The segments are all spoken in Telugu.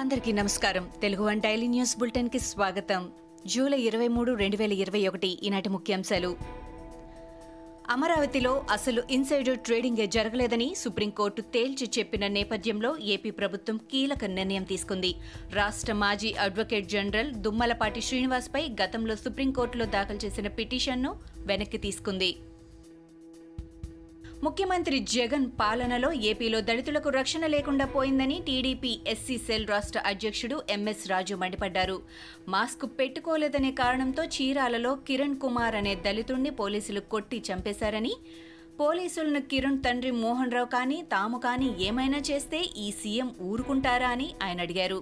అందరికీ నమస్కారం. తెలుగు వన్ డైలీ న్యూస్ బులెటిన్కి స్వాగతం. జూలై ఇరవై మూడు రెండు వేల ఇరవై ఒకటి ఈనాటి ముఖ్యాంశాలు. అమరావతిలో అసలు ఇన్సైడర్ ట్రేడింగే జరగలేదని సుప్రీంకోర్టు తేల్చి చెప్పిన నేపథ్యంలో ఏపీ ప్రభుత్వం కీలక నిర్ణయం తీసుకుంది. రాష్ట్ర మాజీ అడ్వకేట్ జనరల్ దుమ్మలపాటి శ్రీనివాస్పై గతంలో సుప్రీంకోర్టులో దాఖలు చేసిన పిటిషన్ను వెనక్కి తీసుకుంది. ముఖ్యమంత్రి జగన్ పాలనలో ఏపీలో దళితులకు రక్షణ లేకుండా పోయిందని టీడీపీ ఎస్సీ సెల్ రాష్ట్ర అధ్యక్షుడు ఎంఎస్ రాజు మండిపడ్డారు. మాస్క్ పెట్టుకోలేదనే కారణంతో చీరాలలో కిరణ్ కుమార్ అనే దళితుణ్ణి పోలీసులు కొట్టి చంపేశారని పోలీసులను కిరణ్ తండ్రి మోహన్ రావు కానీ తాము కానీ ఏమైనా చేస్తే ఈ సీఎం ఊరుకుంటారా అని ఆయన అడిగారు.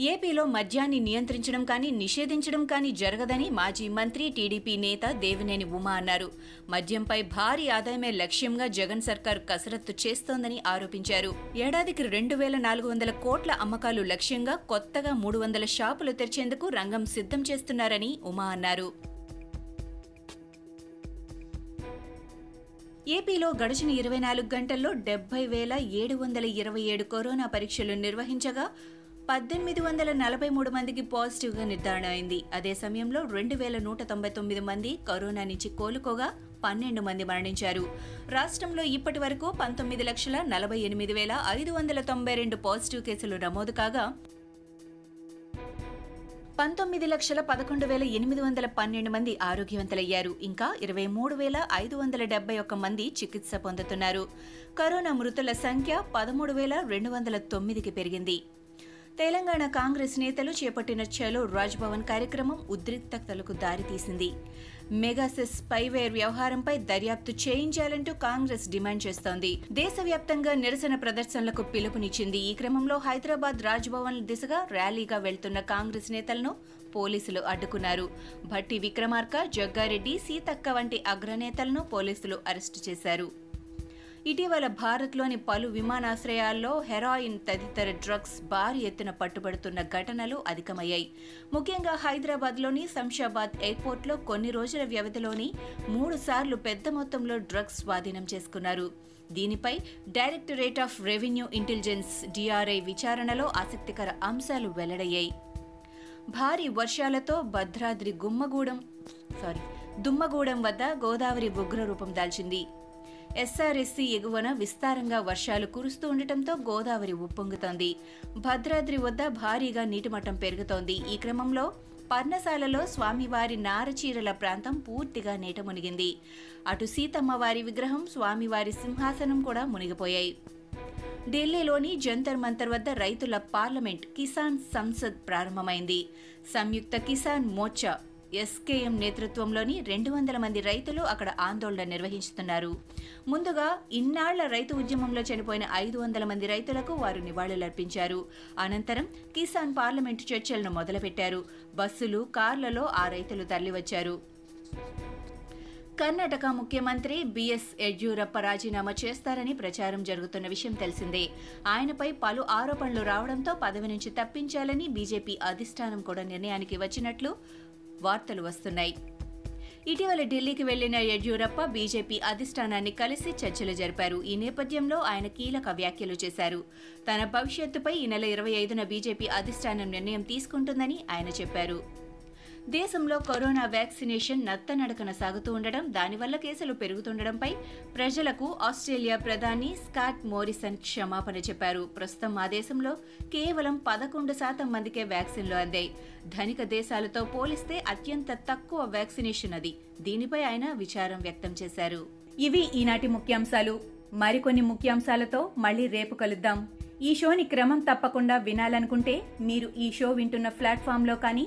ఏపీలో మద్యాన్ని నియంత్రించడం కానీ నిషేధించడం కానీ జరగదని మాజీ మంత్రి టీడీపీ నేత దేవినేని ఉమా అన్నారు. మద్యంపై భారీ ఆదాయమే లక్ష్యంగా జగన్ సర్కార్ కసరత్తు చేస్తోందని ఆరోపించారు. ఏడాదికి రెండు వేల నాలుగు వందల కోట్ల అమ్మకాలు లక్ష్యంగా కొత్తగా మూడు వందల షాపులు తెరిచేందుకు రంగం సిద్ధం చేస్తున్నారని ఉమా అన్నారు. ఏపీలో గడిచిన ఇరవై నాలుగు గంటల్లో డెబ్బై వేల ఏడు వందల ఇరవై ఏడు కరోనా పరీక్షలు నిర్వహించగా పద్దెనిమిది వందల నలభై మూడు మందికి పాజిటివ్గా నిర్ధారణ అయింది. అదే సమయంలో రెండు వేల నూట తొంభై తొమ్మిది మంది కరోనా నుంచి కోలుకోగా పన్నెండు మంది మరణించారు. రాష్ట్రంలో ఇప్పటి వరకు పంతొమ్మిది లక్షల నలభై ఎనిమిది వేల ఐదు వందల తొంభై రెండు పాజిటివ్ కేసులు నమోదు కాగా పంతొమ్మిది లక్షల పదకొండు వేల ఎనిమిది వందల పన్నెండు మంది ఆరోగ్యవంతులయ్యారు. ఇంకా ఇరవై మూడు వేల ఐదు వందల డెబ్బై ఒక్క మంది చికిత్స పొందుతున్నారు. కరోనా మృతుల సంఖ్య పదమూడు వేల రెండు వందల తొమ్మిదికి పెరిగింది. తెలంగాణ కాంగ్రెస్ నేతలు చేపట్టిన చలో రాజ్భవన్ కార్యక్రమం ఉద్రిక్తతలకు దారితీసింది. మెగాసెస్ స్పైవేర్ వ్యవహారంపై దర్యాప్తు చేయించాలంటూ కాంగ్రెస్ డిమాండ్ చేస్తోంది. దేశవ్యాప్తంగా నిరసన ప్రదర్శనలకు పిలుపునిచ్చింది. ఈ క్రమంలో హైదరాబాద్ రాజ్భవన్ దిశగా ర్యాలీగా వెళ్తున్న కాంగ్రెస్ నేతలను పోలీసులు అడ్డుకున్నారు. భట్టి విక్రమార్క జగ్గారెడ్డి సీతక్క వంటి అగ్రనేతలను పోలీసులు అరెస్టు చేశారు. ఇటీవల భారత్లోని పలు విమానాశ్రయాల్లో హెరాయిన్ తదితర డ్రగ్స్ భారీ ఎత్తున పట్టుబడుతున్న ఘటనలు అధికమయ్యాయి. ముఖ్యంగా హైదరాబాద్లోని శంషాబాద్ ఎయిర్పోర్ట్లో కొన్ని రోజుల వ్యవధిలోని మూడు సార్లు పెద్ద మొత్తంలో డ్రగ్స్ స్వాధీనం చేసుకున్నారు. దీనిపై directorate of revenue intelligence DRI విచారణలో ఆసక్తికర అంశాలు వెల్లడయ్యాయి. భారీ వర్షాలతో భద్రాద్రి గుమ్మగూడెం సారీ దుమ్మగూడెం వద్ద గోదావరి ఉగ్రరూపం దాల్చింది. ఎస్ఆర్ఎస్సీ ఎగువన విస్తారంగా వర్షాలు కురుస్తూ ఉండటంతో గోదావరి ఉప్పొంగుతోంది. భద్రాద్రి వద్ద భారీగా నీటిమట్టం పెరుగుతోంది. ఈ క్రమంలో పర్ణశాలలో స్వామివారి నారచీరల ప్రాంతం పూర్తిగా నీట మునిగింది. అటు సీతమ్మవారి విగ్రహం స్వామివారి సింహాసనం కూడా మునిగిపోయాయి. ఢిల్లీలోని జంతర్ మంతర్ వద్ద రైతుల పార్లమెంట్ కిసాన్ సంసద్ ప్రారంభమైంది. సంయుక్త కిసాన్ మోర్చా ఎస్కేఎం నేతృత్వంలోని రెండు వందల మంది రైతులు అక్కడ ఆందోళన నిర్వహిస్తున్నారు. ముందుగా ఇన్నాళ్ళ రైతు ఉద్యమంలో చనిపోయిన ఐదు వందల మంది రైతులకు వారు నివాళులర్పించారు. అనంతరం కిసాన్ పార్లమెంటు చర్చలను మొదలుపెట్టారు. బస్సులు కార్లలో ఆ రైతులు తరలివచ్చారు. కర్ణాటక ముఖ్యమంత్రి బిఎస్ యడ్యూరప్ప రాజీనామా చేస్తారని ప్రచారం జరుగుతున్న విషయం తెలిసిందే. ఆయనపై పలు ఆరోపణలు రావడంతో పదవి నుంచి తప్పించాలని బీజేపీ అధిష్టానం కూడా నిర్ణయానికి వచ్చినట్లు వార్తలు వస్తున్నాయి. ఇటీవల ఢిల్లీకి వెళ్ళిన యడ్యూరప్ప బీజేపీ అధిష్టానాన్ని కలిసి చర్చలు జరిపారు. ఈ నేపథ్యంలో ఆయన కీలక వ్యాఖ్యలు చేశారు. తన భవిష్యత్తుపై ఈ నెల ఇరవై ఐదున బీజేపీ అధిష్టానం నిర్ణయం తీసుకుంటుందని ఆయన చెప్పారు. దేశంలో కరోనా వ్యాక్సినేషన్ నత్తనడకన సాగుతూ ఉండడం దానివల్ల కేసులు పెరుగుతుండడంపై ప్రజలకు ఆస్ట్రేలియా ప్రధాని స్కాట్ మోరిసన్ క్షమాపణ చెప్పారు. ప్రస్తుతం ఆ దేశంలో కేవలం పదకొండు శాతం మందికే వ్యాక్సిన్లు అందాయి. ధనిక దేశాలతో పోలిస్తే అత్యంత తక్కువ వ్యాక్సినేషన్ అది. దీనిపై ఆయన విచారం వ్యక్తం చేశారు. ఇవి ఈనాటి ముఖ్యాంశాలు. మరికొన్ని ముఖ్యాంశాలతో మళ్ళీ రేపు కలుద్దాం. ఈ షోని క్రమం తప్పకుండా వినాలనుకుంటే మీరు ఈ షో వింటున్న ప్లాట్ఫామ్లో కానీ